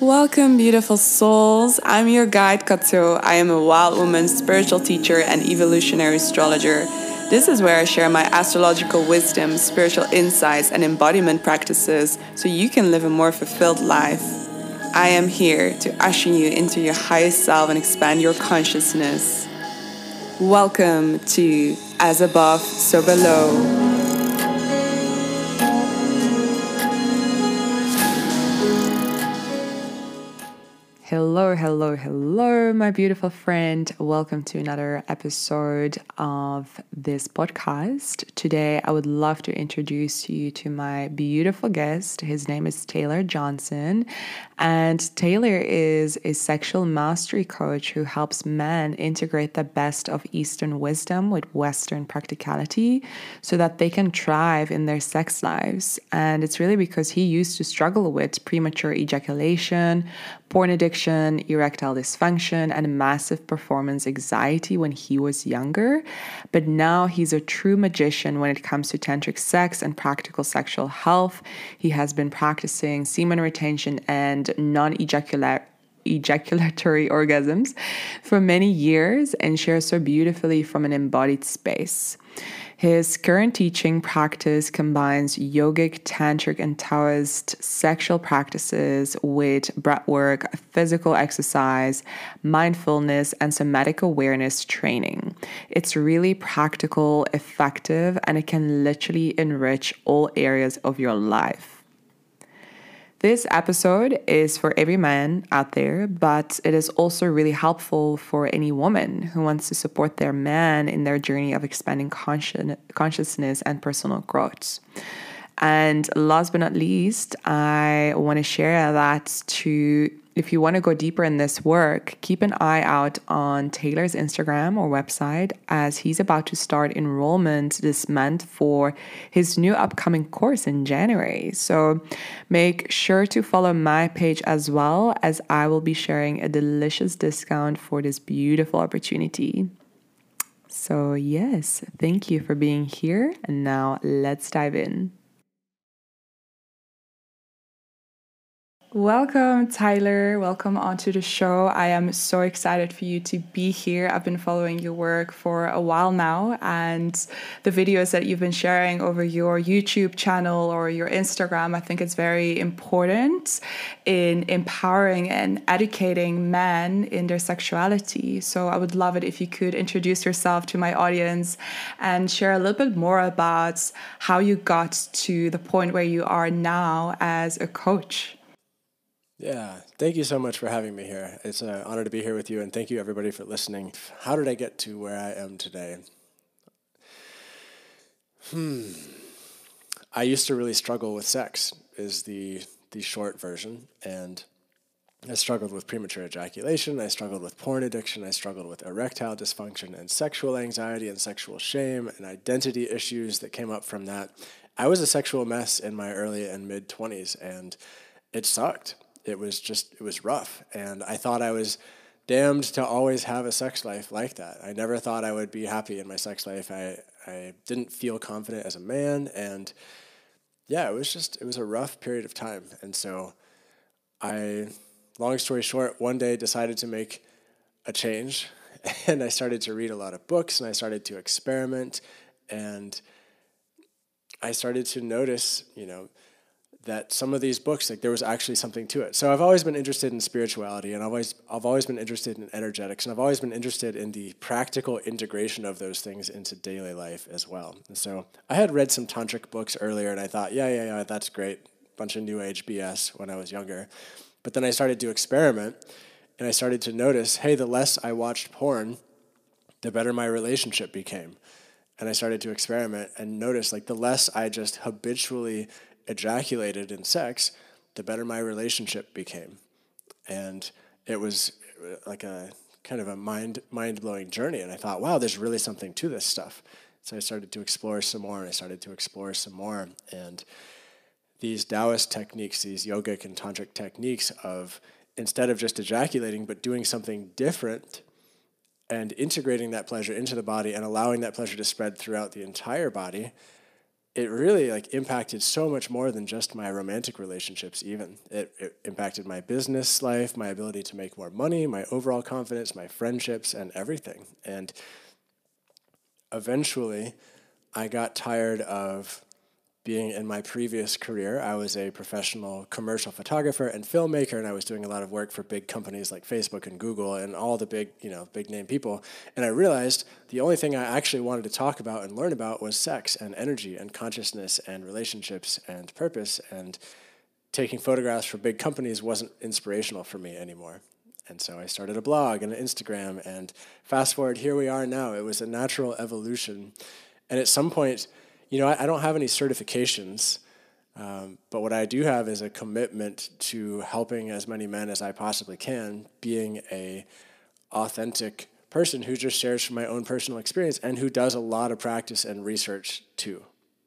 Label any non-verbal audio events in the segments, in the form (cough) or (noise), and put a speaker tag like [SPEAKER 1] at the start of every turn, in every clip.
[SPEAKER 1] Welcome, beautiful souls. I'm your guide, Cato. I am a wild woman, spiritual teacher, and evolutionary astrologer. This is where I share my astrological wisdom, spiritual insights, and embodiment practices so you can live a more fulfilled life. I am here to usher you into your highest self and expand your consciousness. Welcome to As Above, So Below. Hill Hello, hello, hello, my beautiful friend. Welcome to another episode of this podcast. Today, I would love to introduce you to my beautiful guest. His name is Taylor Johnson, and Taylor is a sexual mastery coach who helps men integrate the best of Eastern wisdom with Western practicality so that they can thrive in their sex lives. And it's really because he used to struggle with premature ejaculation, porn addiction, erectile dysfunction, and massive performance anxiety when he was younger. But now he's a true magician when it comes to tantric sex and practical sexual health. He has been practicing semen retention and non ejaculatory ejaculatory (laughs) orgasms for many years and shares so beautifully from an embodied space. His current teaching practice combines yogic, tantric, and Taoist sexual practices with breathwork, physical exercise, mindfulness, and somatic awareness training. It's really practical, effective, and it can literally enrich all areas of your life. This episode is for every man out there, but it is also really helpful for any woman who wants to support their man in their journey of expanding consci- consciousness and personal growth. And last but not least, I want to share that to if you want to go deeper in this work, keep an eye out on Taylor's Instagram or website as he's about to start enrollment this month for his new upcoming course in January. So make sure to follow my page as well, as I will be sharing a delicious discount for this beautiful opportunity. So, yes, thank you for being here. And now let's dive in. Welcome, Tyler. Welcome onto the show. I am so excited for you to be here. I've been following your work for a while now, and the videos that you've been sharing over your YouTube channel or your Instagram, I think it's very important in empowering and educating men in their sexuality. So I would love it if you could introduce yourself to my audience and share a little bit more about how you got to the point where you are now as a coach.
[SPEAKER 2] Yeah, thank you so much for having me here. It's an honor to be here with you, and thank you everybody for listening. How did I get to where I am today? Hmm. I used to really struggle with sex, is the the short version, and I struggled with premature ejaculation. I struggled with porn addiction. I struggled with erectile dysfunction and sexual anxiety and sexual shame and identity issues that came up from that. I was a sexual mess in my early and mid 20s, and it sucked it was just it was rough. And i thought i was damned to always have a sex life like that. I never thought i would be happy in my sex life. I i didn't feel confident as a man. And yeah it was just it was a rough period of time. And so i long story short one day decided to make a change. (laughs) And i started to read a lot of books and i started to experiment. And i started to notice you know that some of these books like there was actually something to it. So i've always been interested in spirituality and i've always i've always been interested in energetics and i've always been interested in the practical integration of those things into daily life as well. And so i had read some tantric books earlier and i thought yeah yeah yeah that's great. Bunch of new age bs when i was younger. But then i started to experiment and i started to notice hey the less i watched porn the better my relationship became. And i started to experiment and notice like the less i just habitually ejaculated in sex, the better my relationship became. And it was uh, like a kind of a mind mind blowing journey. And I thought, wow, there's really something to this stuff. So I started to explore some more, and I started to explore some more. And these Taoist techniques, these yogic and tantric techniques of instead of just ejaculating, but doing something different and integrating that pleasure into the body and allowing that pleasure to spread throughout the entire body it really like impacted so much more than just my romantic relationships even. It, it, impacted my business life my ability to make more money my overall confidence my friendships and everything. And eventually i got tired of being in my previous career, I was a professional commercial photographer and filmmaker, and I was doing a lot of work for big companies like Facebook and Google and all the big, you know, big name people. And I realized the only thing I actually wanted to talk about and learn about was sex and energy and consciousness and relationships and purpose. And taking photographs for big companies wasn't inspirational for me anymore. And so I started a blog and an Instagram. And fast forward, here we are now. It was a natural evolution. And at some point, you know, I, I don't have any certifications, um, but what I do have is a commitment to helping as many men as I possibly can, being a authentic person who just shares from my own personal experience and who does a lot of practice and research too.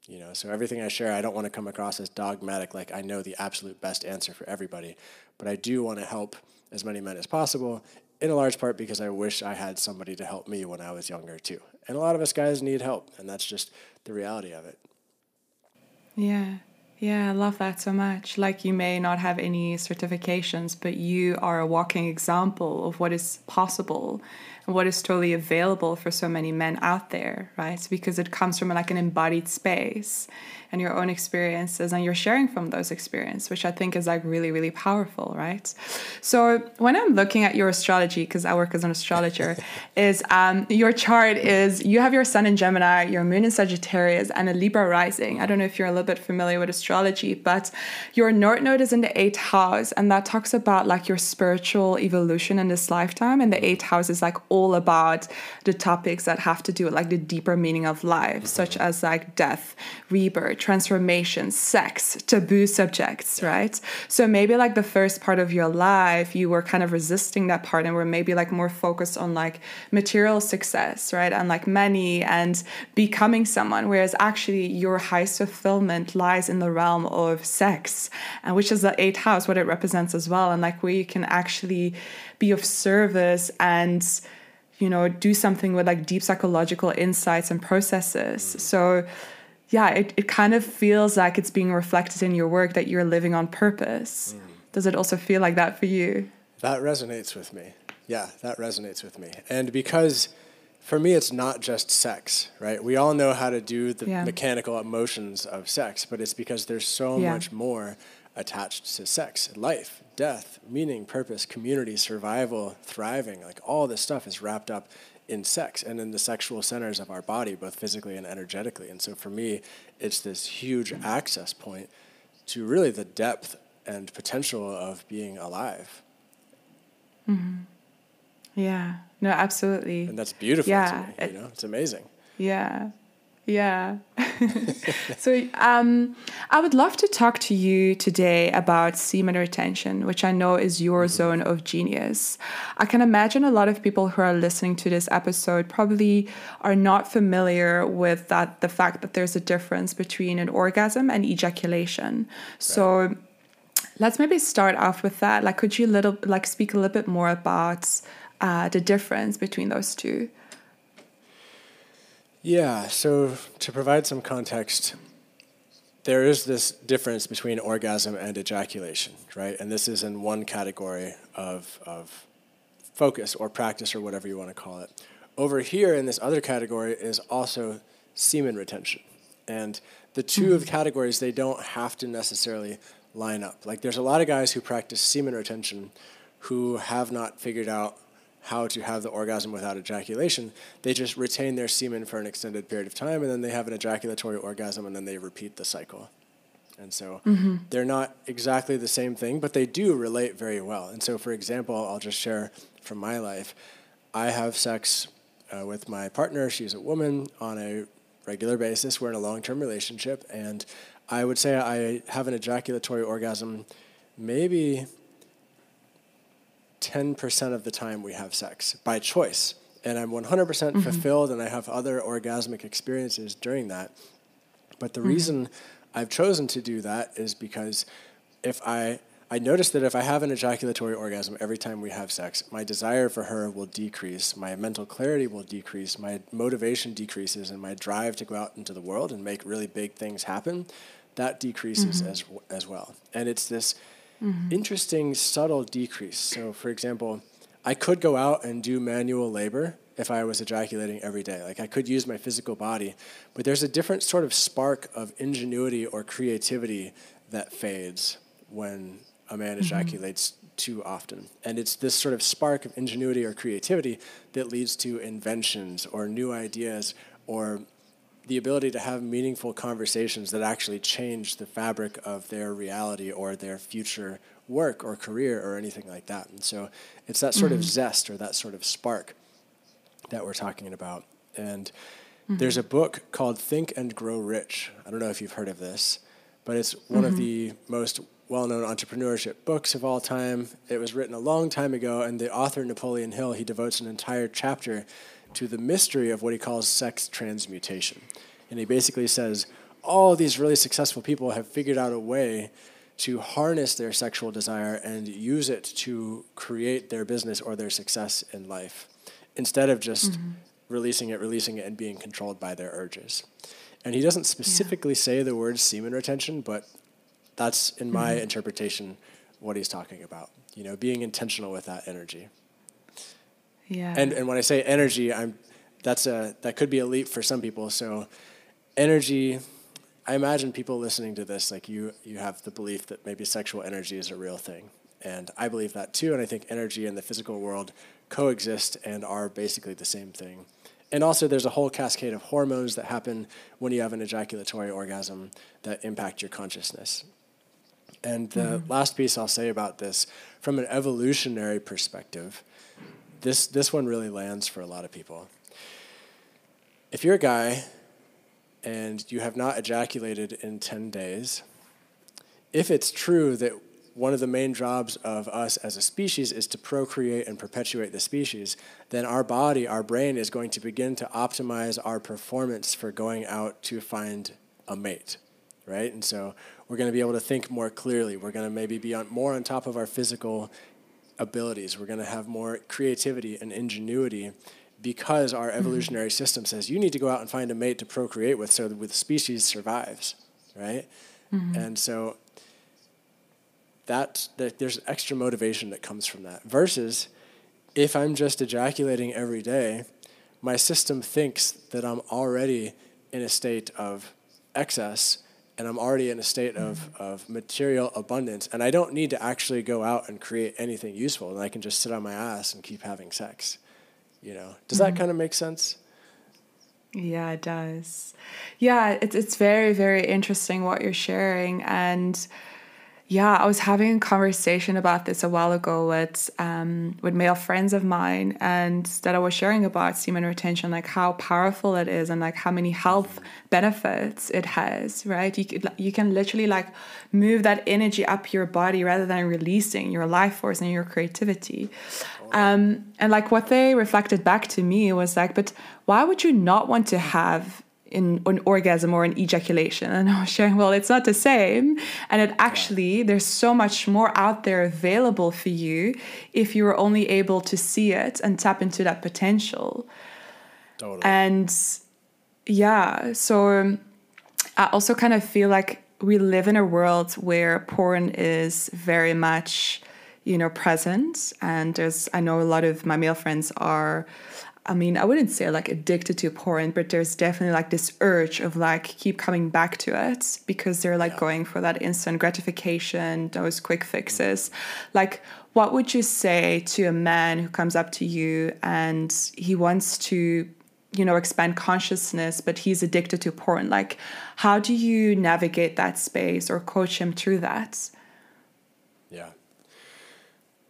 [SPEAKER 2] You know, so everything I share, I don't want to come across as dogmatic, like I know the absolute best answer for everybody, but I do want to help as many men as possible in a large part because I wish I had somebody to help me when I was younger too. And a lot of us guys need help, and that's just the reality of it.
[SPEAKER 1] Yeah. Yeah, I love that so much. Like you may not have any certifications, but you are a walking example of what is possible what is totally available for so many men out there, right? Because it comes from like an embodied space and your own experiences and you're sharing from those experiences which i think is like really really powerful right so when i'm looking at your astrology because i work as an astrologer (laughs) is um, your chart is you have your sun in gemini your moon in sagittarius and a libra rising i don't know if you're a little bit familiar with astrology but your north node is in the eighth house and that talks about like your spiritual evolution in this lifetime and the eighth house is like all about the topics that have to do with like the deeper meaning of life such as like death rebirth transformation, sex, taboo subjects, right? So maybe like the first part of your life, you were kind of resisting that part and were maybe like more focused on like material success, right? And like money and becoming someone. Whereas actually your highest fulfillment lies in the realm of sex, and which is the eighth house, what it represents as well. And like where you can actually be of service and you know do something with like deep psychological insights and processes so yeah, it, it kind of feels like it's being reflected in your work that you're living on purpose. Mm. Does it also feel like that for you?
[SPEAKER 2] That resonates with me. Yeah, that resonates with me. And because for me, it's not just sex, right? We all know how to do the yeah. mechanical emotions of sex, but it's because there's so yeah. much more attached to sex life, death, meaning, purpose, community, survival, thriving. Like all this stuff is wrapped up in sex and in the sexual centers of our body, both physically and energetically. And so for me, it's this huge access point to really the depth and potential of being alive.
[SPEAKER 1] Mm-hmm. Yeah, no, absolutely.
[SPEAKER 2] And that's beautiful. Yeah, me, you know, it's amazing.
[SPEAKER 1] Yeah, yeah. (laughs) so um, I would love to talk to you today about semen retention, which I know is your mm-hmm. zone of genius. I can imagine a lot of people who are listening to this episode probably are not familiar with that the fact that there's a difference between an orgasm and ejaculation. Right. So let's maybe start off with that. Like, could you little like speak a little bit more about uh, the difference between those two?
[SPEAKER 2] Yeah, so to provide some context, there is this difference between orgasm and ejaculation, right? And this is in one category of, of focus or practice or whatever you want to call it. Over here in this other category is also semen retention. And the 2 mm-hmm. of categories, they don't have to necessarily line up. Like there's a lot of guys who practice semen retention who have not figured out how to have the orgasm without ejaculation. They just retain their semen for an extended period of time, and then they have an ejaculatory orgasm, and then they repeat the cycle. And so mm-hmm. they're not exactly the same thing, but they do relate very well. And so, for example, I'll just share from my life. I have sex uh, with my partner. She's a woman on a regular basis. We're in a long term relationship. And I would say I have an ejaculatory orgasm maybe 10% of the time we have sex by choice. And I'm 100% mm hmm fulfilled and I have other orgasmic experiences during that. But the mm-hmm. reason I've chosen to do that is because if I I noticed that if I have an ejaculatory orgasm every time we have sex, my desire for her will decrease, my mental clarity will decrease, my motivation decreases, and my drive to go out into the world and make really big things happen, that decreases mm-hmm. as as well. And it's this mm-hmm. interesting subtle decrease. So, for example, I could go out and do manual labor if I was ejaculating every day. Like I could use my physical body, but there's a different sort of spark of ingenuity or creativity that fades when a man mm-hmm. ejaculates too often. And it's this sort of spark of ingenuity or creativity that leads to inventions or new ideas or the ability to have meaningful conversations that actually change the fabric of their reality or their future work or career or anything like that. And so it's that sort mm-hmm. of zest or that sort of spark that we're talking about. And mm-hmm. there's a book called Think and Grow Rich. I don't know if you've heard of this, but it's one mm-hmm. of the most well known entrepreneurship books of all time. It was written a long time ago, and the author, Napoleon Hill, he devotes an entire chapter to the mystery of what he calls sex transmutation. And he basically says all these really successful people have figured out a way to harness their sexual desire and use it to create their business or their success in life instead of just mm-hmm. releasing it, releasing it, and being controlled by their urges. And he doesn't specifically yeah. say the word semen retention, but that's in my mm-hmm. interpretation what he's talking about. You know, being intentional with that energy.
[SPEAKER 1] Yeah.
[SPEAKER 2] And and when I say energy, I'm that's a that could be a leap for some people. So energy I imagine people listening to this like you you have the belief that maybe sexual energy is a real thing. And I believe that too and I think energy and the physical world coexist and are basically the same thing. And also, there's a whole cascade of hormones that happen when you have an ejaculatory orgasm that impact your consciousness. And the mm-hmm. last piece I'll say about this, from an evolutionary perspective, this, this one really lands for a lot of people. If you're a guy and you have not ejaculated in 10 days, if it's true that one of the main jobs of us as a species is to procreate and perpetuate the species, then our body, our brain is going to begin to optimize our performance for going out to find a mate, right? And so we're going to be able to think more clearly. We're going to maybe be on, more on top of our physical abilities. We're going to have more creativity and ingenuity because our mm-hmm. evolutionary system says you need to go out and find a mate to procreate with so that the species survives, right? Mm-hmm. And so that, that there's extra motivation that comes from that. Versus if I'm just ejaculating every day, my system thinks that I'm already in a state of excess and I'm already in a state of, of material abundance and I don't need to actually go out and create anything useful and I can just sit on my ass and keep having sex. You know, does mm-hmm. that kind of make sense?
[SPEAKER 1] Yeah, it does. Yeah, it's it's very very interesting what you're sharing and yeah, I was having a conversation about this a while ago with um, with male friends of mine, and that I was sharing about semen retention, like how powerful it is, and like how many health benefits it has. Right? You could, you can literally like move that energy up your body rather than releasing your life force and your creativity. Um, and like what they reflected back to me was like, but why would you not want to have in an orgasm or an ejaculation. And i was sharing well it's not the same. And it actually there's so much more out there available for you if you were only able to see it and tap into that potential. Totally. and yeah so um, i also kind of feel like we live in a world where porn is very much you know present. And there's i know a lot of my male friends are I mean, I wouldn't say like addicted to porn, but there's definitely like this urge of like keep coming back to it because they're like yeah. going for that instant gratification, those quick mm. fixes. Like, what would you say to a man who comes up to you and he wants to, you know, expand consciousness, but he's addicted to porn? Like, how do you navigate that space or coach him through that?
[SPEAKER 2] Yeah.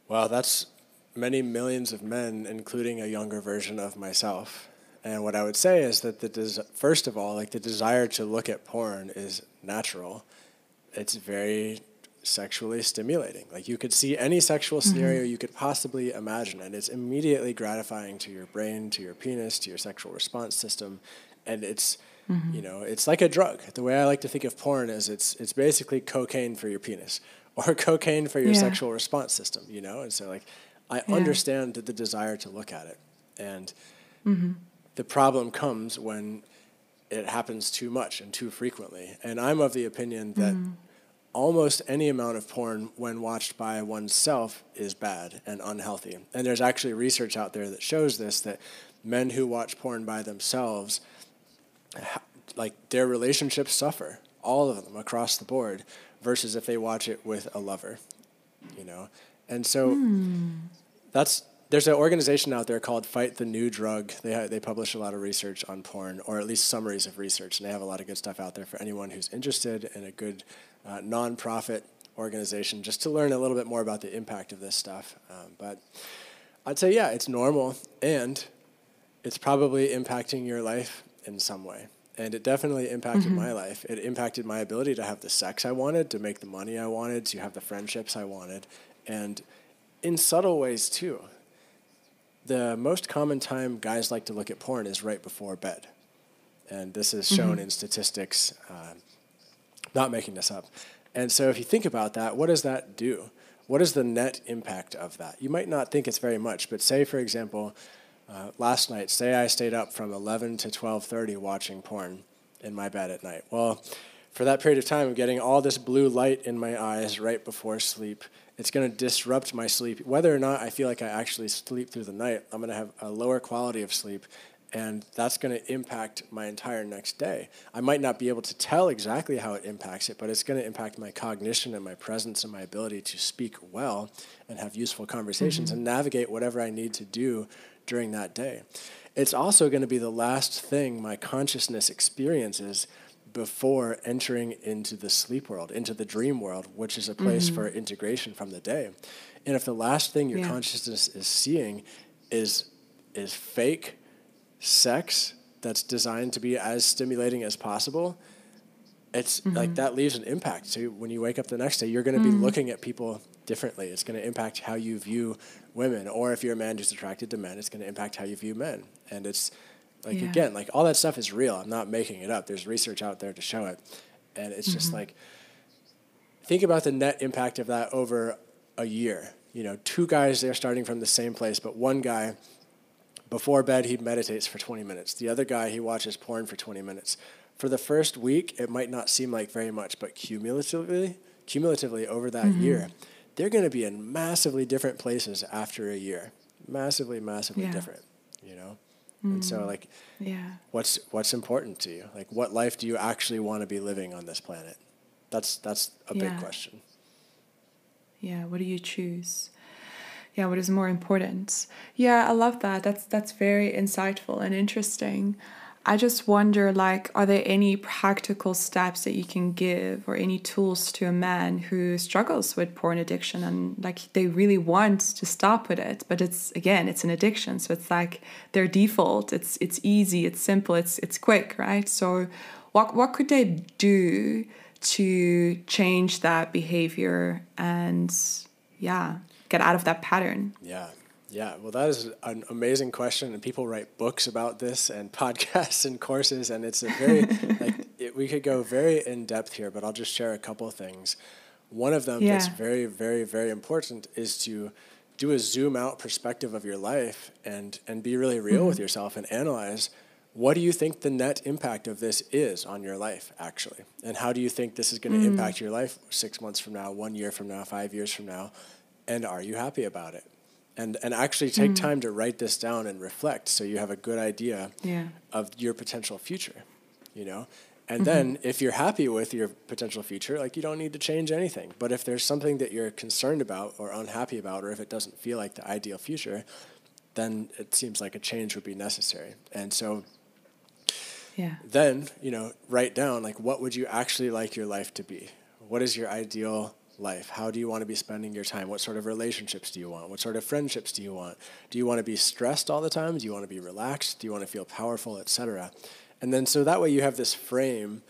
[SPEAKER 2] Well, that's many millions of men, including a younger version of myself. And what I would say is that the des- first of all, like the desire to look at porn is natural. It's very sexually stimulating. Like you could see any sexual mm-hmm. scenario mm-hmm. you could possibly imagine, and it's immediately gratifying to your brain, to your penis, to your sexual response system, and it's mm-hmm. you know it's like a drug. The way I like to think of porn is it's it's basically cocaine for your penis (laughs) or cocaine for your
[SPEAKER 1] Yeah.
[SPEAKER 2] sexual response system, you know? And so, like, I
[SPEAKER 1] Yeah.
[SPEAKER 2] understand the desire to look at it. And
[SPEAKER 1] Mm-hmm.
[SPEAKER 2] the problem comes when it happens too much and too frequently. And I'm of the opinion that
[SPEAKER 1] Mm-hmm.
[SPEAKER 2] almost any amount of porn, when watched by oneself, is bad and unhealthy. And there's actually research out there that shows this that men who watch porn by themselves, like their relationships suffer, all of them across the board, versus if they watch it with a lover, you know? And so that's there's an organization out there called Fight the New Drug. They ha- they publish a lot of research on porn, or at least summaries of research, and they have a lot of good stuff out there for anyone who's interested in a good uh, nonprofit organization, just to learn a little bit more about the impact of this stuff. Um, but I'd say, yeah, it's normal, and it's probably impacting your life in some way. And it definitely impacted my life. It impacted my ability to have the sex I wanted, to make the money I wanted, to have the friendships I wanted, and in subtle ways too. The most common time guys like to look at porn is right before bed. And this is shown in statistics, uh, not making this up. And so if you think about that, what does that do? What is the net impact of that? You might not think it's very much, but say, for example, uh, last night, say I stayed up from 11 to 12:30 watching porn in my bed at night. Well, for that period of time, I'm getting all this blue light in my eyes right before sleep. It's going to disrupt my sleep. Whether or not I feel like I actually sleep through the night, I'm going to have a lower quality of sleep, and that's going to impact my entire next day. I might not be able to tell exactly how it impacts it, but it's going to impact my cognition and my presence and my ability to speak well and have useful conversations mm-hmm. and navigate whatever I need to do during that day. It's also going to be the last thing my consciousness experiences before entering into the sleep world, into the dream world, which is a place mm-hmm. for integration from the day. And if the last thing your
[SPEAKER 1] Yeah.
[SPEAKER 2] consciousness is seeing is is fake sex that's designed to be as stimulating as possible, it's like mm-hmm. that leaves an impact. So when you wake up the next day, you're going to be mm-hmm. looking at people differently. It's going to impact how you view women, or if you're a man who's attracted to men, it's going to impact how you view men. And it's like
[SPEAKER 1] Yeah.
[SPEAKER 2] again, like all that stuff is real. I'm not making it up. There's research out there to show it, and it's just mm-hmm. like think about the net impact of that over a year. You know, two guys they're starting from the same place, but one guy before bed he meditates for 20 minutes. The other guy he watches porn for 20 minutes. For the first week, it might not seem like very much, but cumulatively, cumulatively over that mm-hmm. year, they're going to be in massively different places after a year. Massively, massively
[SPEAKER 1] Yeah.
[SPEAKER 2] different, you know? And so like mm.
[SPEAKER 1] Yeah.
[SPEAKER 2] what's what's important to you? Like what life do you actually want to be living on this planet? That's that's a big question.
[SPEAKER 1] Yeah, what do you choose? Yeah, what is more important? Yeah, I love that. That's that's very insightful and interesting. I just wonder like are there any practical steps that you can give or any tools to a man who struggles with porn addiction and like they really want to stop with it, but it's again, it's an addiction. So it's like their default. It's it's easy, it's simple, it's it's quick, right? So what what could they do to change that behavior and yeah get out of that pattern
[SPEAKER 2] Yeah. Yeah. Well, that is an amazing question, and people write books about this and (laughs) podcasts and courses, and it's a very (laughs) like it, we could go very in depth here, but I'll just share a couple of things. One of them that's very, very, very important is to do a zoom out perspective of your life and and be really real with mm-hmm. yourself and analyze what do you think the net impact of this is on your life actually? And how do you think this is going to mm. impact your life six months from now one year from now five years from now? And are you happy about it and and actually take mm. time to write this down and reflect so you have a good idea
[SPEAKER 1] Yeah.
[SPEAKER 2] of your potential future you know? And then mm-hmm. if you're happy with your potential future like you don't need to change anything. But if there's something that you're concerned about or unhappy about or if it doesn't feel like the ideal future then it seems like a change would be necessary. And so
[SPEAKER 1] yeah.
[SPEAKER 2] then you know write down like what would you actually like your life to be? What is your ideal life? How do you want to be spending your time? What sort of relationships do you want? What sort of friendships do you want? Do you want to be stressed all the time? Do you want to be relaxed? Do you want to feel powerful etc and then so that way you have this frame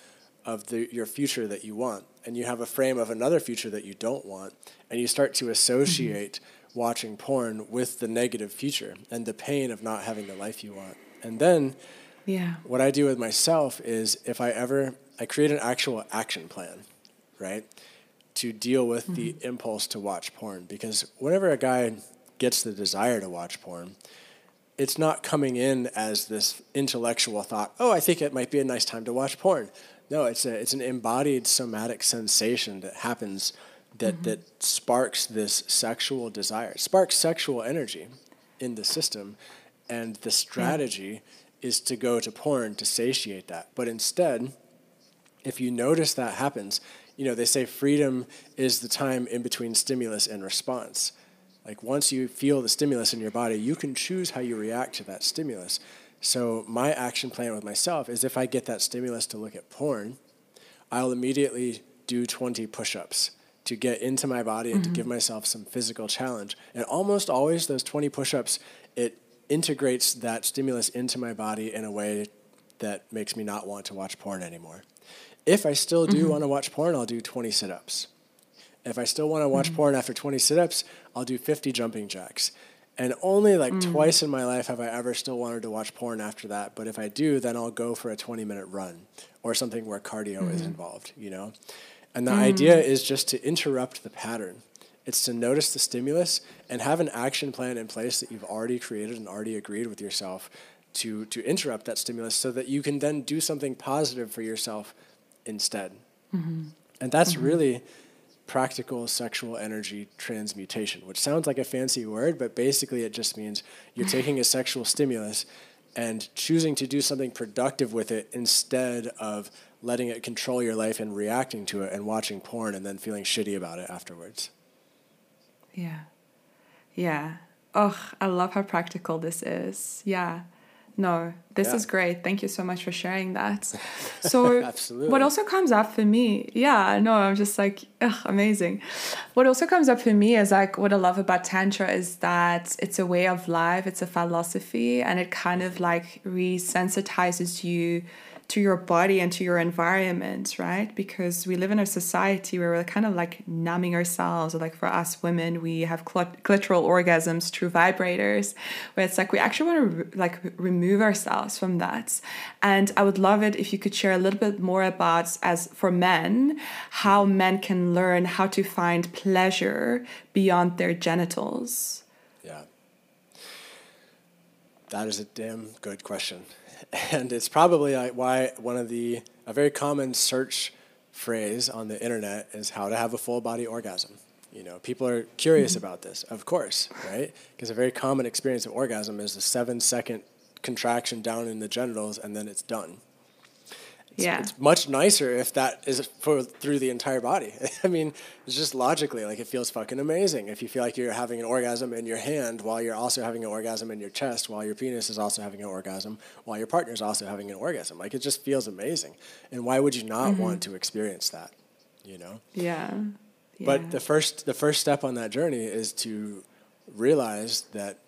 [SPEAKER 2] of the, your future that you want and you have a frame of another future that you don't want and you start to associate watching porn with the negative future and the pain of not having the life you want. And then
[SPEAKER 1] yeah.
[SPEAKER 2] what I do with myself is if I ever I create an actual action plan, right? To deal with mm-hmm. the impulse to watch porn because whenever a guy gets the desire to watch porn, it's not coming in as this intellectual thought, oh, I think it might be a nice time to watch porn. No, it's a it's an embodied somatic sensation that happens that mm-hmm. that sparks this sexual desire, sparks sexual energy in the system, and the strategy yeah. is to go to porn to satiate that. But instead, if you notice that happens, you know they say freedom is the time in between stimulus and response. Like once you feel the stimulus in your body, you can choose how you react to that stimulus. So my action plan with myself is if I get that stimulus to look at porn, I'll immediately do 20 push-ups to get into my body and mm-hmm. to give myself some physical challenge. And almost always those 20 push-ups, it integrates that stimulus into my body in a way that makes me not want to watch porn anymore. If I still do mm-hmm. want to watch porn, I'll do 20 sit-ups. If I still want to watch mm-hmm. porn after 20 sit-ups, I'll do 50 jumping jacks. And only like mm. twice in my life have I ever still wanted to watch porn after that. But if I do, then I'll go for a 20 minute run or something where cardio mm. is mm-hmm. involved, you know? And the mm. idea is just to interrupt the pattern. It's to notice the stimulus and have an action plan in place that you've already created and already agreed with yourself to, to interrupt that stimulus so that you can then do something positive for yourself instead. Mm-hmm. And that's mm-hmm. really practical sexual energy transmutation, which sounds like a fancy word, but basically it just means you're (laughs) taking a sexual stimulus and choosing to do something productive with it instead of letting it control your life and reacting to it and watching porn and then feeling shitty about it afterwards.
[SPEAKER 1] Yeah. Yeah. Oh, I love how practical this is. Yeah. No, this yeah. is great. Thank you so much for sharing that. (laughs) So, (laughs) what also comes up for me, yeah, no, I'm just like, ugh, amazing. What also comes up for me is like, what I love about Tantra is that it's a way of life, it's a philosophy, and it kind of like resensitizes you to your body and to your environment, right? Because we live in a society where we're kind of like numbing ourselves. Or like for us women, we have clitoral orgasms through vibrators, where it's like we actually want to like remove ourselves from that. And I would love it if you could share a little bit more about, as for men, how men can learn how to find pleasure beyond their genitals.
[SPEAKER 2] Yeah. That is a damn good question. (laughs) and it's probably why one of the a very common search phrase on the internet is how to have a full body orgasm. You know, people are curious mm-hmm. about this, of course, right? Because a very common experience of orgasm is a seven second contraction down in the genitals and then it's done. It's, yeah. it's much nicer if that is for through the entire body. (laughs) I mean, it's just logically like it feels fucking amazing if you feel like you're having an orgasm in your hand while you're also having an orgasm in your chest, while your penis is also having an orgasm, while your partner's also having an orgasm. Like it just feels amazing. And why would you not mm-hmm. want to experience that? You know?
[SPEAKER 1] Yeah.
[SPEAKER 2] yeah. But the first the first step on that journey is to realize that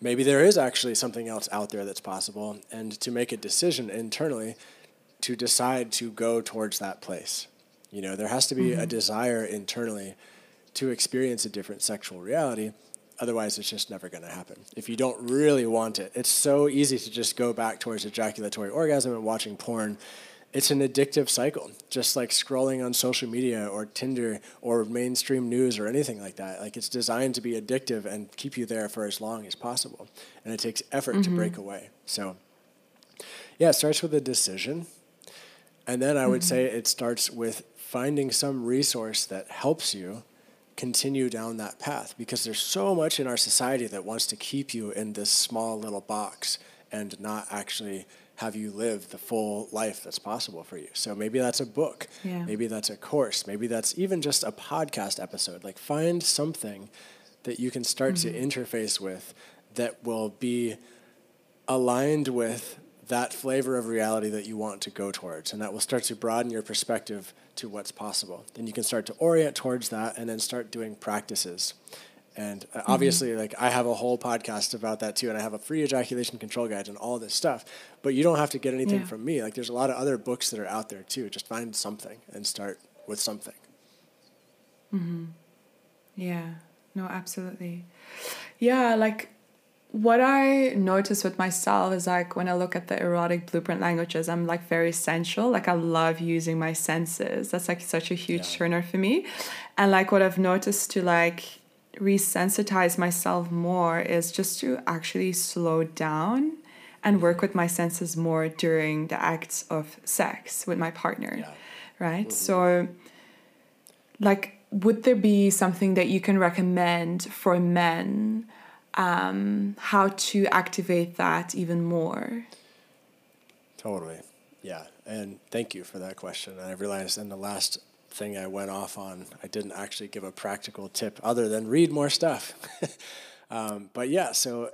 [SPEAKER 2] maybe there is actually something else out there that's possible and to make a decision internally to decide to go towards that place. You know, there has to be mm-hmm. a desire internally to experience a different sexual reality. Otherwise, it's just never going to happen. If you don't really want it, it's so easy to just go back towards ejaculatory orgasm and watching porn. It's an addictive cycle, just like scrolling on social media or Tinder or mainstream news or anything like that. Like it's designed to be addictive and keep you there for as long as possible. And it takes effort mm-hmm. to break away. So, yeah, it starts with a decision and then I would mm-hmm. say it starts with finding some resource that helps you continue down that path because there's so much in our society that wants to keep you in this small little box and not actually have you live the full life that's possible for you. So maybe that's a book, yeah. maybe that's a course, maybe that's even just a podcast episode. Like find something that you can start mm-hmm. to interface with that will be aligned with that flavor of reality that you want to go towards. And that will start to broaden your perspective to what's possible. Then you can start to orient towards that and then start doing practices. And uh, mm-hmm. obviously, like I have a whole podcast about that too, and I have a free ejaculation control guide and all this stuff. But you don't have to get anything yeah. from me. Like there's a lot of other books that are out there too. Just find something and start with something.
[SPEAKER 1] Mm-hmm. Yeah. No, absolutely. Yeah, like what I notice with myself is like when I look at the erotic blueprint languages, I'm like very sensual. Like I love using my senses. That's like such a huge yeah. turner for me. And like what I've noticed to like resensitize myself more is just to actually slow down and work with my senses more during the acts of sex with my partner. Yeah. Right? Mm-hmm. So like would there be something that you can recommend for men um, how to activate that even more?
[SPEAKER 2] Totally. Yeah. And thank you for that question. I realized in the last thing I went off on, I didn't actually give a practical tip other than read more stuff. (laughs) um, but yeah, so,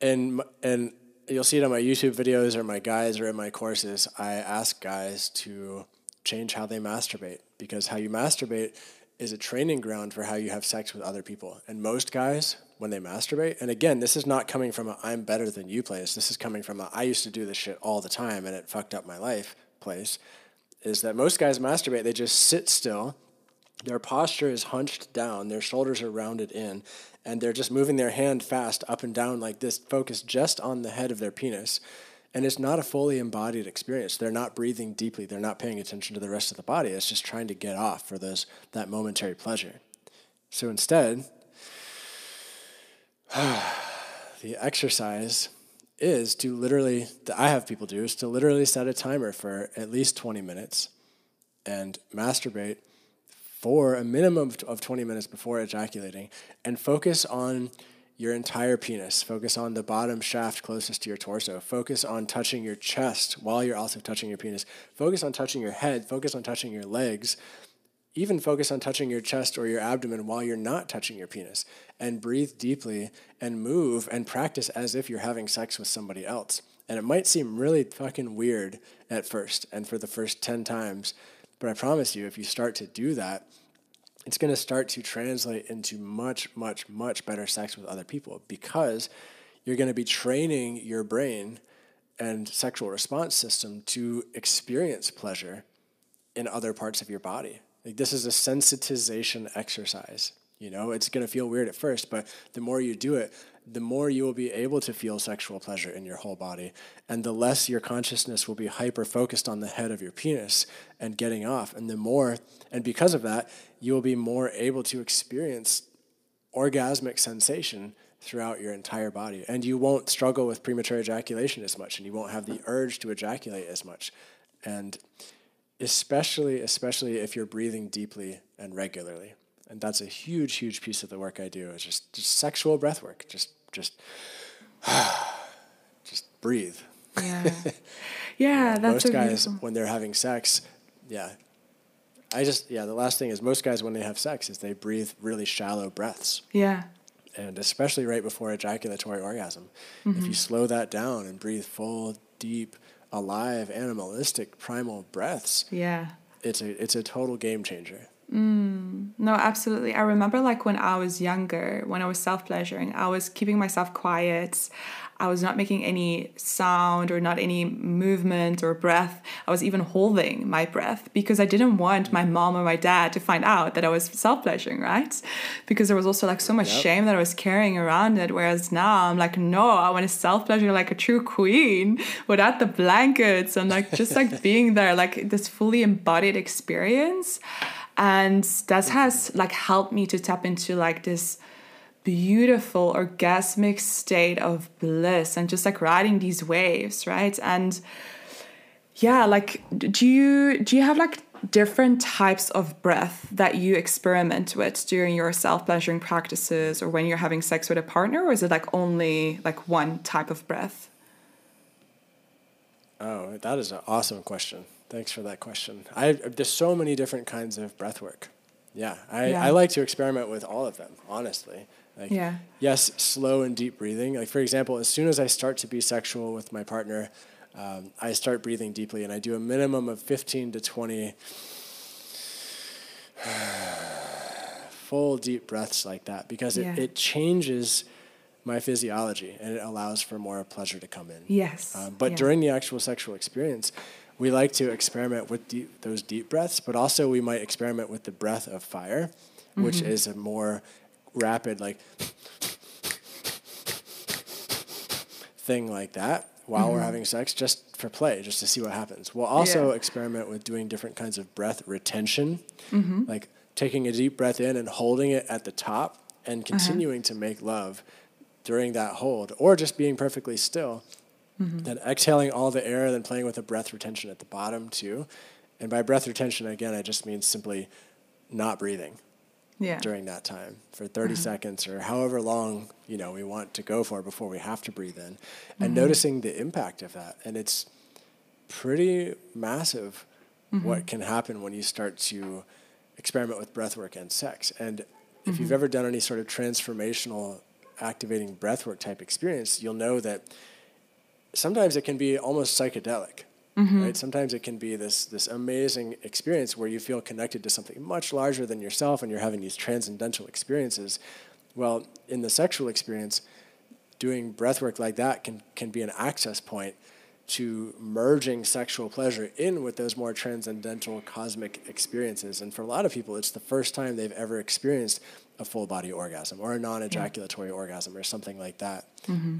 [SPEAKER 2] and, and you'll see it on my YouTube videos or my guides or in my courses, I ask guys to change how they masturbate because how you masturbate is a training ground for how you have sex with other people. And most guys, when they masturbate, and again, this is not coming from a I'm better than you place. This is coming from a I used to do this shit all the time and it fucked up my life place. Is that most guys masturbate, they just sit still. Their posture is hunched down, their shoulders are rounded in, and they're just moving their hand fast up and down like this, focused just on the head of their penis. And it's not a fully embodied experience. They're not breathing deeply. They're not paying attention to the rest of the body. It's just trying to get off for those that momentary pleasure. So instead, (sighs) the exercise is to literally that I have people do is to literally set a timer for at least 20 minutes and masturbate for a minimum of 20 minutes before ejaculating and focus on your entire penis. Focus on the bottom shaft closest to your torso. Focus on touching your chest while you're also touching your penis. Focus on touching your head. Focus on touching your legs. Even focus on touching your chest or your abdomen while you're not touching your penis. And breathe deeply and move and practice as if you're having sex with somebody else. And it might seem really fucking weird at first and for the first 10 times, but I promise you, if you start to do that, it's going to start to translate into much, much, much better sex with other people because you're going to be training your brain and sexual response system to experience pleasure in other parts of your body. Like this is a sensitization exercise. You know, it's going to feel weird at first, but the more you do it, the more you will be able to feel sexual pleasure in your whole body. And the less your consciousness will be hyper focused on the head of your penis and getting off. And the more, and because of that, you will be more able to experience orgasmic sensation throughout your entire body. And you won't struggle with premature ejaculation as much, and you won't have the urge to ejaculate as much. And especially, especially if you're breathing deeply and regularly. And that's a huge, huge piece of the work I do is just, just sexual breath work. Just just (sighs) just breathe.
[SPEAKER 1] Yeah. (laughs) Yeah, that's
[SPEAKER 2] most guys beautiful. when they're having sex, yeah. I just yeah, the last thing is most guys when they have sex is they breathe really shallow breaths.
[SPEAKER 1] Yeah.
[SPEAKER 2] And especially right before ejaculatory orgasm. Mm-hmm. If you slow that down and breathe full, deep, alive, animalistic, primal breaths.
[SPEAKER 1] Yeah.
[SPEAKER 2] It's a it's a total game changer.
[SPEAKER 1] Mm, no, absolutely. I remember like when I was younger, when I was self pleasuring, I was keeping myself quiet. I was not making any sound or not any movement or breath. I was even holding my breath because I didn't want my mom or my dad to find out that I was self pleasuring, right? Because there was also like so much yep. shame that I was carrying around it. Whereas now I'm like, no, I want to self pleasure like a true queen without the blankets and like just like (laughs) being there, like this fully embodied experience and that has like helped me to tap into like this beautiful orgasmic state of bliss and just like riding these waves right? And yeah like do you do you have like different types of breath that you experiment with during your self-pleasuring practices or when you're having sex with a partner or is it like only like one type of breath?
[SPEAKER 2] Oh that is an awesome question Thanks for that question. I there's so many different kinds of breath work. Yeah, I, yeah. I like to experiment with all of them, honestly. Like,
[SPEAKER 1] yeah.
[SPEAKER 2] Yes, slow and deep breathing. Like for example, as soon as I start to be sexual with my partner, um, I start breathing deeply, and I do a minimum of fifteen to twenty (sighs) full deep breaths like that because yeah. it, it changes my physiology and it allows for more pleasure to come in.
[SPEAKER 1] Yes.
[SPEAKER 2] Um, but yeah. during the actual sexual experience, we like to experiment with deep, those deep breaths, but also we might experiment with the breath of fire, mm-hmm. which is a more rapid, like, thing like that while we're mm-hmm. having sex just for play, just to see what happens. We'll also
[SPEAKER 1] Yeah.
[SPEAKER 2] experiment with doing different kinds of breath retention, mm-hmm. like taking a deep breath in and holding it at the top and uh-huh. continuing to make love during that hold, or just being perfectly still. Mm-hmm. Then exhaling all the air, then playing with a breath retention at the bottom too. And by breath retention, again, I just mean simply not breathing
[SPEAKER 1] Yeah.
[SPEAKER 2] during that time for 30 mm-hmm. seconds or however long you know we want to go for before we have to breathe in. And mm-hmm. noticing the impact of that. And it's pretty massive what can happen when you start to experiment with breath work and sex. And if you've ever done any sort of transformational activating breath work type experience you'll know that sometimes it can be almost psychedelic mm-hmm. right? Sometimes it can be this this amazing experience where you feel connected to something much larger than yourself and you're having these transcendental experiences. Well in the sexual experience doing breath work like that can can be an access point to merging sexual pleasure in with those more transcendental cosmic experiences. And for a lot of people it's the first time they've ever experienced a full body orgasm or a non-ejaculatory orgasm or something like that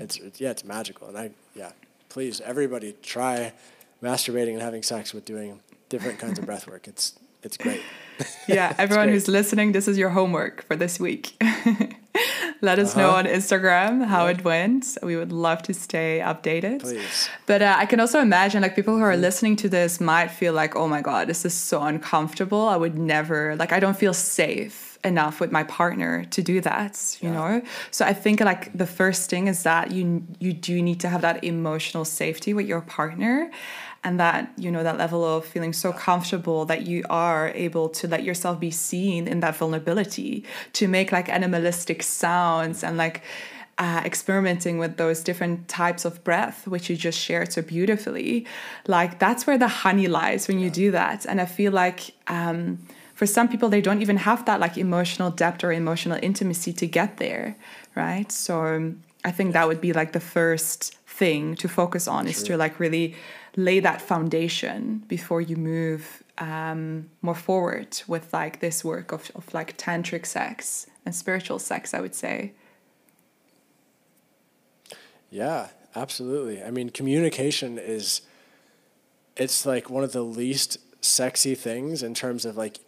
[SPEAKER 2] it's, it's yeah it's magical and i yeah please everybody try masturbating and having sex with doing different kinds of breath work it's it's great (laughs)
[SPEAKER 1] yeah, everyone
[SPEAKER 2] great.
[SPEAKER 1] who's listening, this is your homework for this week. (laughs) Let us know
[SPEAKER 2] Uh-huh.
[SPEAKER 1] on Instagram how
[SPEAKER 2] Yeah.
[SPEAKER 1] it went. We would love to stay updated.
[SPEAKER 2] please
[SPEAKER 1] But uh, I can also imagine, like, people who are listening to this might feel like, oh my God, this is so uncomfortable. I would never, like, I don't feel safe enough with my partner to do that, you
[SPEAKER 2] Yeah.
[SPEAKER 1] know? So I think, like, the first thing is that you, you do need to have that emotional safety with your partner and that, you know, that level of feeling so comfortable that you are able to let yourself be seen in that vulnerability, to make like animalistic sounds and like, uh, experimenting with those different types of breath, which you just shared so beautifully, like that's where the honey lies when you do that. And I feel like um, for some people, they don't even have that like emotional depth or emotional intimacy to get there, right? So um, I think that would be like the first thing to focus on is to like really lay that foundation before you move um, more forward with like this work of, of like tantric sex and spiritual sex, I would say.
[SPEAKER 2] Yeah, absolutely. I mean, communication is it's like one of the least sexy things in terms of like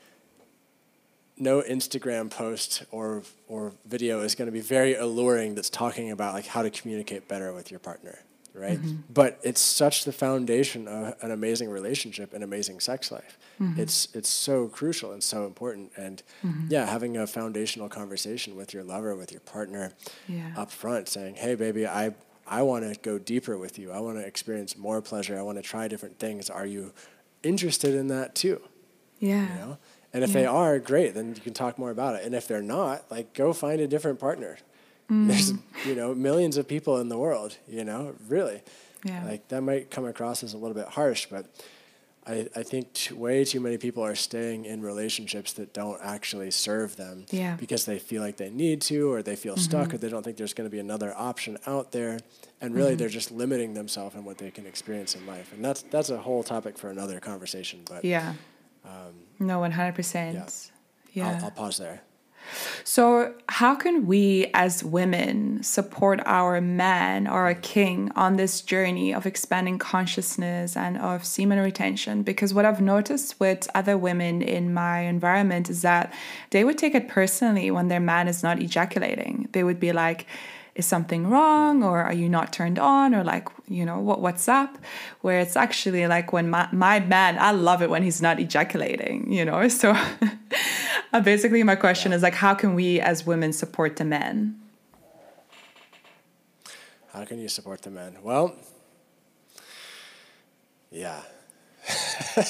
[SPEAKER 2] no Instagram post or or video is going to be very alluring that's talking about like how to communicate better with your partner, right? Mm-hmm. But it's such the foundation of an amazing relationship and amazing sex life. Mm-hmm. It's it's so crucial and so important and mm-hmm. yeah, having a foundational conversation with your lover, with your partner
[SPEAKER 1] Yeah.
[SPEAKER 2] up front saying, "Hey baby, I I want to go deeper with you. I want to experience more pleasure. I want to try different things. Are you interested in that too?"
[SPEAKER 1] Yeah.
[SPEAKER 2] you know and if they are great then you can talk more about it and if they're not like go find a different partner there's
[SPEAKER 1] Mm.
[SPEAKER 2] you know millions of people in the world you know really
[SPEAKER 1] Yeah.
[SPEAKER 2] like that might come across as a little bit harsh but i, I think t- way too many people are staying in relationships that don't actually serve them
[SPEAKER 1] Yeah. Mm-hmm.
[SPEAKER 2] because they feel like they need to or they feel stuck or they don't think there's going to be another option out there and really they're just limiting themselves in what they can experience in life and that's that's a whole topic for another conversation but
[SPEAKER 1] Yeah. No, 100%.
[SPEAKER 2] yeah.
[SPEAKER 1] Yeah.
[SPEAKER 2] I'll, I'll pause there.
[SPEAKER 1] So, how can we as women support our man or a king on this journey of expanding consciousness and of semen retention? Because what I've noticed with other women in my environment is that they would take it personally when their man is not ejaculating. They would be like, is something wrong or are you not turned on or like you know what what's up where it's actually like when my, my man i love it when he's not ejaculating you know (laughs) so uh, basically my question is like how can we as women support the men
[SPEAKER 2] How can you support the men? Well, yeah, (laughs) a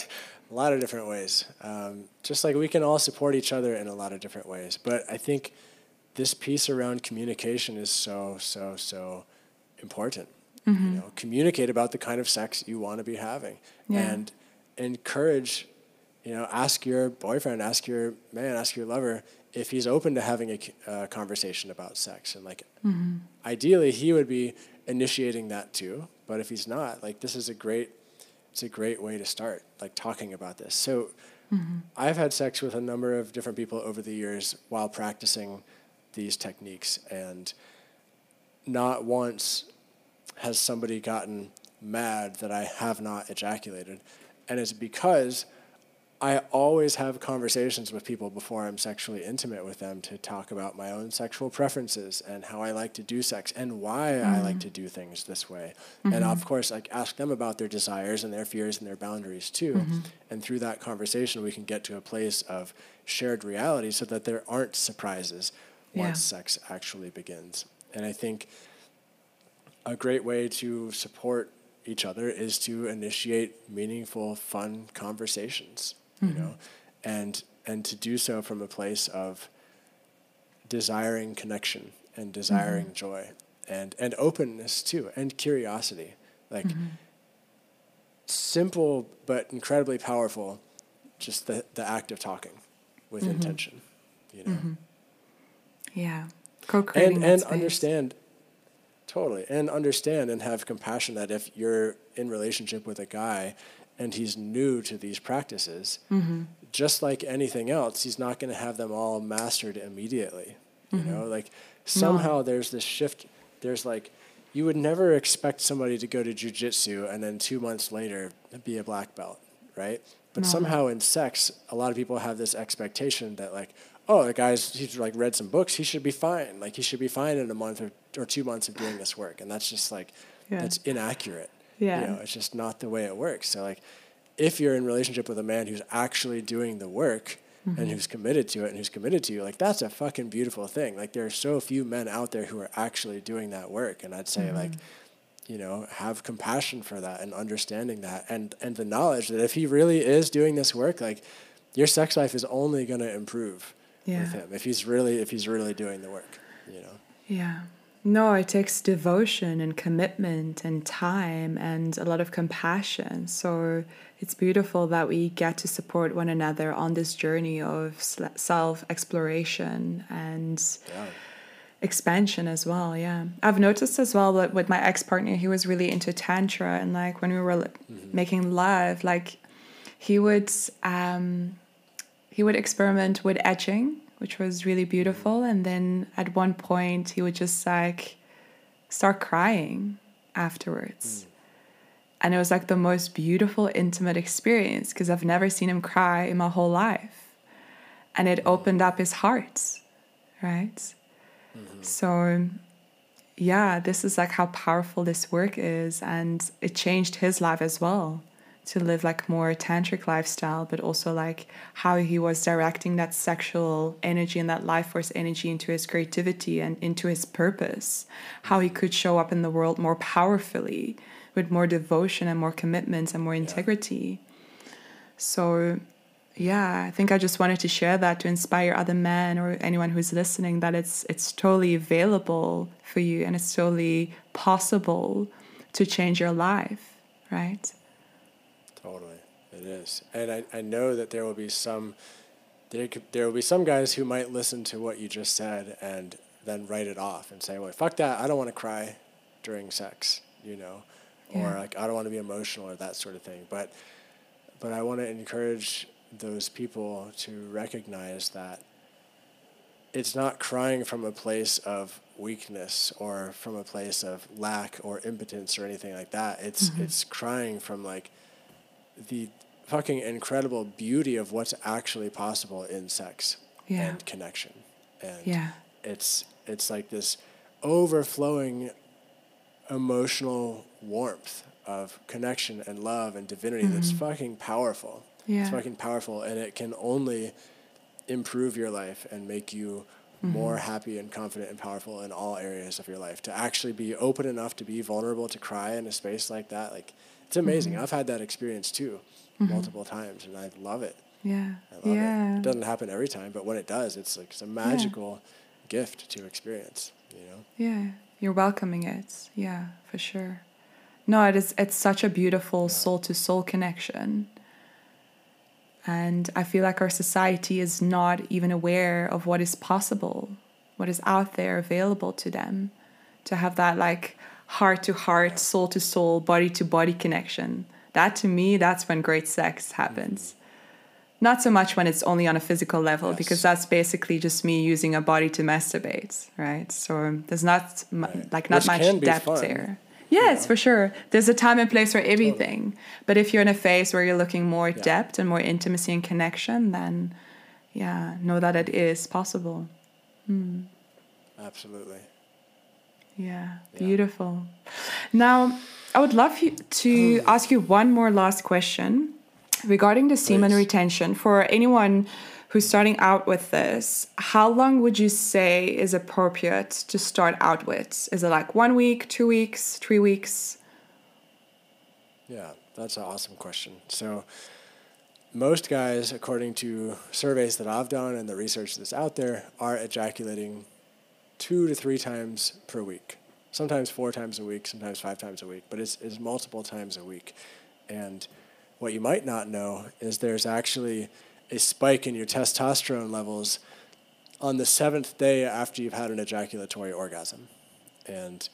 [SPEAKER 2] lot of different ways. Um, just like we can all support each other in a lot of different ways. But I think this piece around communication is so, so, so important. You mm-hmm. know, communicate about the kind of sex you want to be having,
[SPEAKER 1] Yeah.
[SPEAKER 2] and encourage. You know, ask your boyfriend, ask your man, ask your lover if he's open to having a uh, conversation about sex, and like, mm-hmm. ideally he would be initiating that too. But if he's not, like, this is a great, it's a great way to start, like talking about this. So, mm-hmm. I've had sex with a number of different people over the years while practicing these techniques, and not once has somebody gotten mad that I have not ejaculated? And it's because I always have conversations with people before I'm sexually intimate with them to talk about my own sexual preferences and how I like to do sex and why mm. I like to do things this way. Mm-hmm. And of course, like ask them about their desires and their fears and their boundaries too. Mm-hmm. And through that conversation, we can get to a place of shared reality so that there aren't surprises once yeah. sex actually begins. And I think a great way to support each other is to initiate meaningful, fun conversations mm-hmm. you know, and and to do so from a place of desiring connection and desiring mm-hmm. joy and and openness too and curiosity like mm-hmm. simple but incredibly powerful just the the act of talking with mm-hmm. intention you know
[SPEAKER 1] mm-hmm. Yeah co-creating
[SPEAKER 2] and and space. understand totally and understand and have compassion that if you're in relationship with a guy and he's new to these practices, mm-hmm. just like anything else, he's not going to have them all mastered immediately. Mm-hmm. You know, like somehow no. there's this shift. There's like, you would never expect somebody to go to jujitsu and then two months later be a black belt, right? But no. somehow in sex, a lot of people have this expectation that like, oh, the guy's he's like read some books, he should be fine. Like he should be fine in a month or, or two months of doing this work, and that's just like yeah. that's inaccurate. Yeah. You know, it's just not the way it works. So like if you're in relationship with a man who's actually doing the work mm-hmm. and who's committed to it and who's committed to you, like that's a fucking beautiful thing. Like there are so few men out there who are actually doing that work. And I'd say mm-hmm. like, you know, have compassion for that and understanding that and and the knowledge that if he really is doing this work, like your sex life is only gonna improve yeah. with him if he's really if he's really doing the work, you know.
[SPEAKER 1] Yeah. No, it takes devotion and commitment and time and a lot of compassion. So it's beautiful that we get to support one another on this journey of self exploration and yeah. expansion as well. Yeah. I've noticed as well that with my ex partner, he was really into Tantra. And like when we were mm-hmm. making love, like he would, um, he would experiment with edging which was really beautiful. And then at one point, he would just like start crying afterwards. Mm. And it was like the most beautiful, intimate experience because I've never seen him cry in my whole life. And it opened up his heart, right? Mm-hmm. So, yeah, this is like how powerful this work is. And it changed his life as well to live like more tantric lifestyle but also like how he was directing that sexual energy and that life force energy into his creativity and into his purpose. How he could show up in the world more powerfully with more devotion and more commitment and more integrity. Yeah. so yeah i think i just wanted to share that to inspire other men or anyone who's listening that it's it's totally available for you and it's totally possible to change your life right
[SPEAKER 2] Totally, it is, and I, I know that there will be some there could, there will be some guys who might listen to what you just said and then write it off and say, "Well, fuck that! I don't want to cry during sex," you know, yeah. or like I don't want to be emotional or that sort of thing. But but I want to encourage those people to recognize that it's not crying from a place of weakness or from a place of lack or impotence or anything like that. It's mm-hmm. it's crying from like the fucking incredible beauty of what's actually possible in sex yeah. and connection. And yeah. it's it's like this overflowing emotional warmth of connection and love and divinity mm-hmm. that's fucking powerful. Yeah. It's fucking powerful and it can only improve your life and make you mm-hmm. more happy and confident and powerful in all areas of your life. To actually be open enough to be vulnerable to cry in a space like that, like it's amazing. Mm-hmm. I've had that experience too, mm-hmm. multiple times, and I love it.
[SPEAKER 1] Yeah.
[SPEAKER 2] I love yeah. it. It doesn't happen every time, but when it does, it's like it's a magical yeah. gift to experience. You know.
[SPEAKER 1] Yeah, you're welcoming it. Yeah, for sure. No, it is. It's such a beautiful soul to soul connection. And I feel like our society is not even aware of what is possible, what is out there available to them. To have that like heart to heart, soul to soul, body to body connection. That to me, that's when great sex happens. Not so much when it's only on a physical level, yes. because that's basically just me using a body to masturbate, right? So there's not right. like not Which much depth fun. there. Yes, for sure. There's a time and place for everything. But if you're in a phase where you're looking more depth and more intimacy and connection, then yeah, know that it is possible. Hmm.
[SPEAKER 2] Absolutely.
[SPEAKER 1] Yeah, beautiful. Now, I would love you to oh. ask you one more last question regarding the semen
[SPEAKER 2] Please.
[SPEAKER 1] retention. For anyone who's starting out with this, how long would you say is appropriate to start out with? Is it like one week, two weeks, three weeks?
[SPEAKER 2] Yeah, that's an awesome question. So, most guys, according to surveys that I've done and the research that's out there, are ejaculating two to three times per week. Sometimes four times a week, sometimes five times a week, but it's, it's multiple times a week. And what you might not know is there's actually a spike in your testosterone levels on the seventh day after you've had an ejaculatory orgasm. And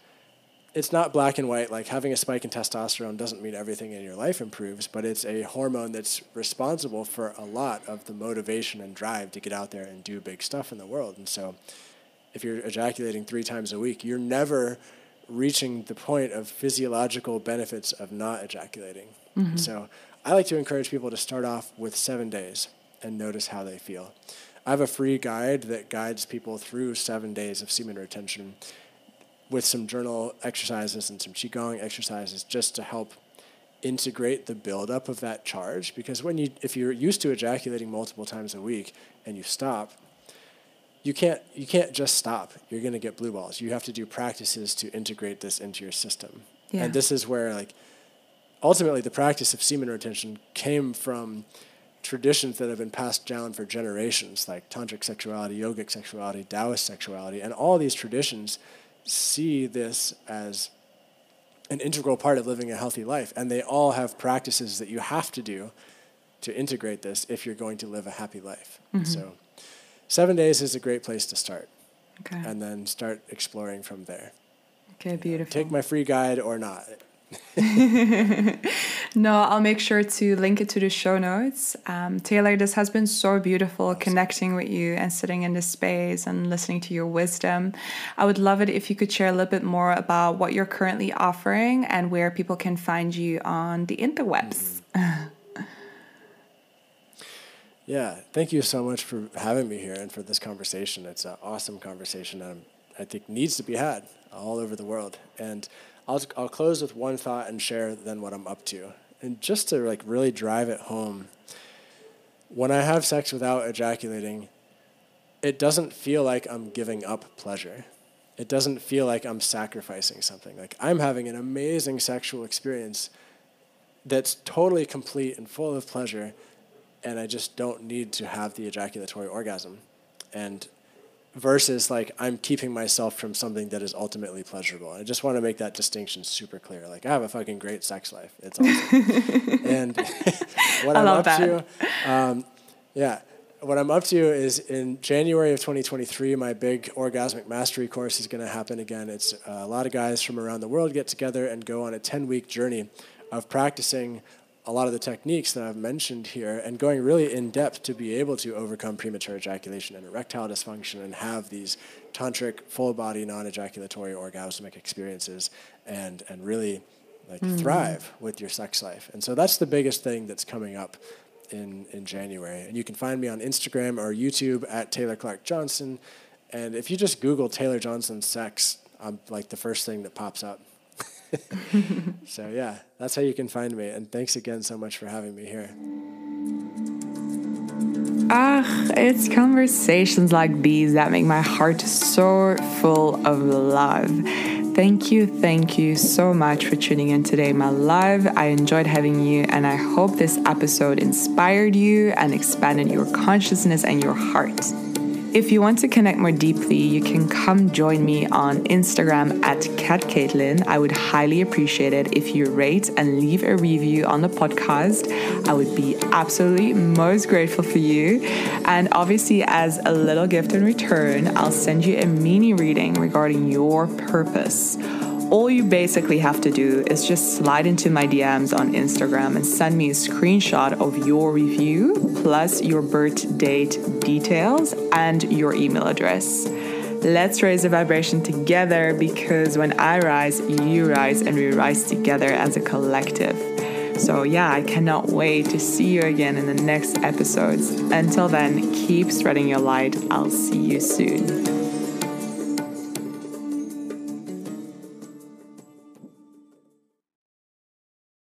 [SPEAKER 2] it's not black and white. Like having a spike in testosterone doesn't mean everything in your life improves, but it's a hormone that's responsible for a lot of the motivation and drive to get out there and do big stuff in the world. And so, if you're ejaculating three times a week, you're never reaching the point of physiological benefits of not ejaculating. Mm-hmm. So, I like to encourage people to start off with seven days and notice how they feel. I have a free guide that guides people through seven days of semen retention with some journal exercises and some qigong exercises just to help integrate the buildup of that charge because when you if you're used to ejaculating multiple times a week and you stop you can't you can't just stop. You're going to get blue balls. You have to do practices to integrate this into your system.
[SPEAKER 1] Yeah.
[SPEAKER 2] and this is where like ultimately the practice of semen retention came from traditions that have been passed down for generations, like tantric sexuality, yogic sexuality, Taoist sexuality, and all these traditions see this as an integral part of living a healthy life, and they all have practices that you have to do to integrate this if you're going to live a happy life. Mm-hmm. So, seven days is a great place to start,
[SPEAKER 1] Okay.
[SPEAKER 2] and then start exploring from there.
[SPEAKER 1] Okay, beautiful.
[SPEAKER 2] Take my free guide or not. (laughs)
[SPEAKER 1] No, I'll make sure to link it to the show notes. Um, Taylor, this has been so beautiful connecting with you and sitting in this space and listening to your wisdom. I would love it if you could share a little bit more about what you're currently offering and where people can find you on the interwebs. (laughs)
[SPEAKER 2] Yeah, thank you so much for having me here and for this conversation. It's an awesome conversation and I think needs to be had all over the world. And I'll, I'll close with one thought and share then what I'm up to. And just to like really drive it home, when I have sex without ejaculating, it doesn't feel like I'm giving up pleasure. It doesn't feel like I'm sacrificing something. Like I'm having an amazing sexual experience that's totally complete and full of pleasure and I just don't need to have the ejaculatory orgasm. And versus like I'm keeping myself from something that is ultimately pleasurable. I just want to make that distinction super clear. Like I have a fucking great sex life. It's awesome. (laughs) and (laughs) what
[SPEAKER 1] I
[SPEAKER 2] I'm
[SPEAKER 1] love
[SPEAKER 2] up
[SPEAKER 1] that.
[SPEAKER 2] to, um, yeah, what I'm up to is in January of 2023, my big orgasmic mastery course is going to happen again. It's uh, a lot of guys from around the world get together and go on a 10 week journey of practicing a lot of the techniques that I've mentioned here and going really in depth to be able to overcome premature ejaculation and erectile dysfunction and have these tantric full body non ejaculatory orgasmic experiences and and really like mm. thrive with your sex life. And so that's the biggest thing that's coming up in in January. And you can find me on Instagram or YouTube at Taylor Clark Johnson. And if you just Google Taylor Johnson sex, I'm like the first thing that pops up. So yeah, that's how you can find me. And thanks again so much for having me here.
[SPEAKER 1] Ah, it's conversations like these that make my heart so full of love. Thank you, thank you so much for tuning in today, my love. I enjoyed having you, and I hope this episode inspired you and expanded your consciousness and your heart. If you want to connect more deeply, you can come join me on Instagram at Cat Caitlin. I would highly appreciate it if you rate and leave a review on the podcast. I would be absolutely most grateful for you. And obviously, as a little gift in return, I'll send you a mini reading regarding your purpose. All you basically have to do is just slide into my DMs on Instagram and send me a screenshot of your review plus your birth date details and your email address. Let's raise the vibration together because when I rise, you rise, and we rise together as a collective. So, yeah, I cannot wait to see you again in the next episodes. Until then, keep spreading your light. I'll see you soon.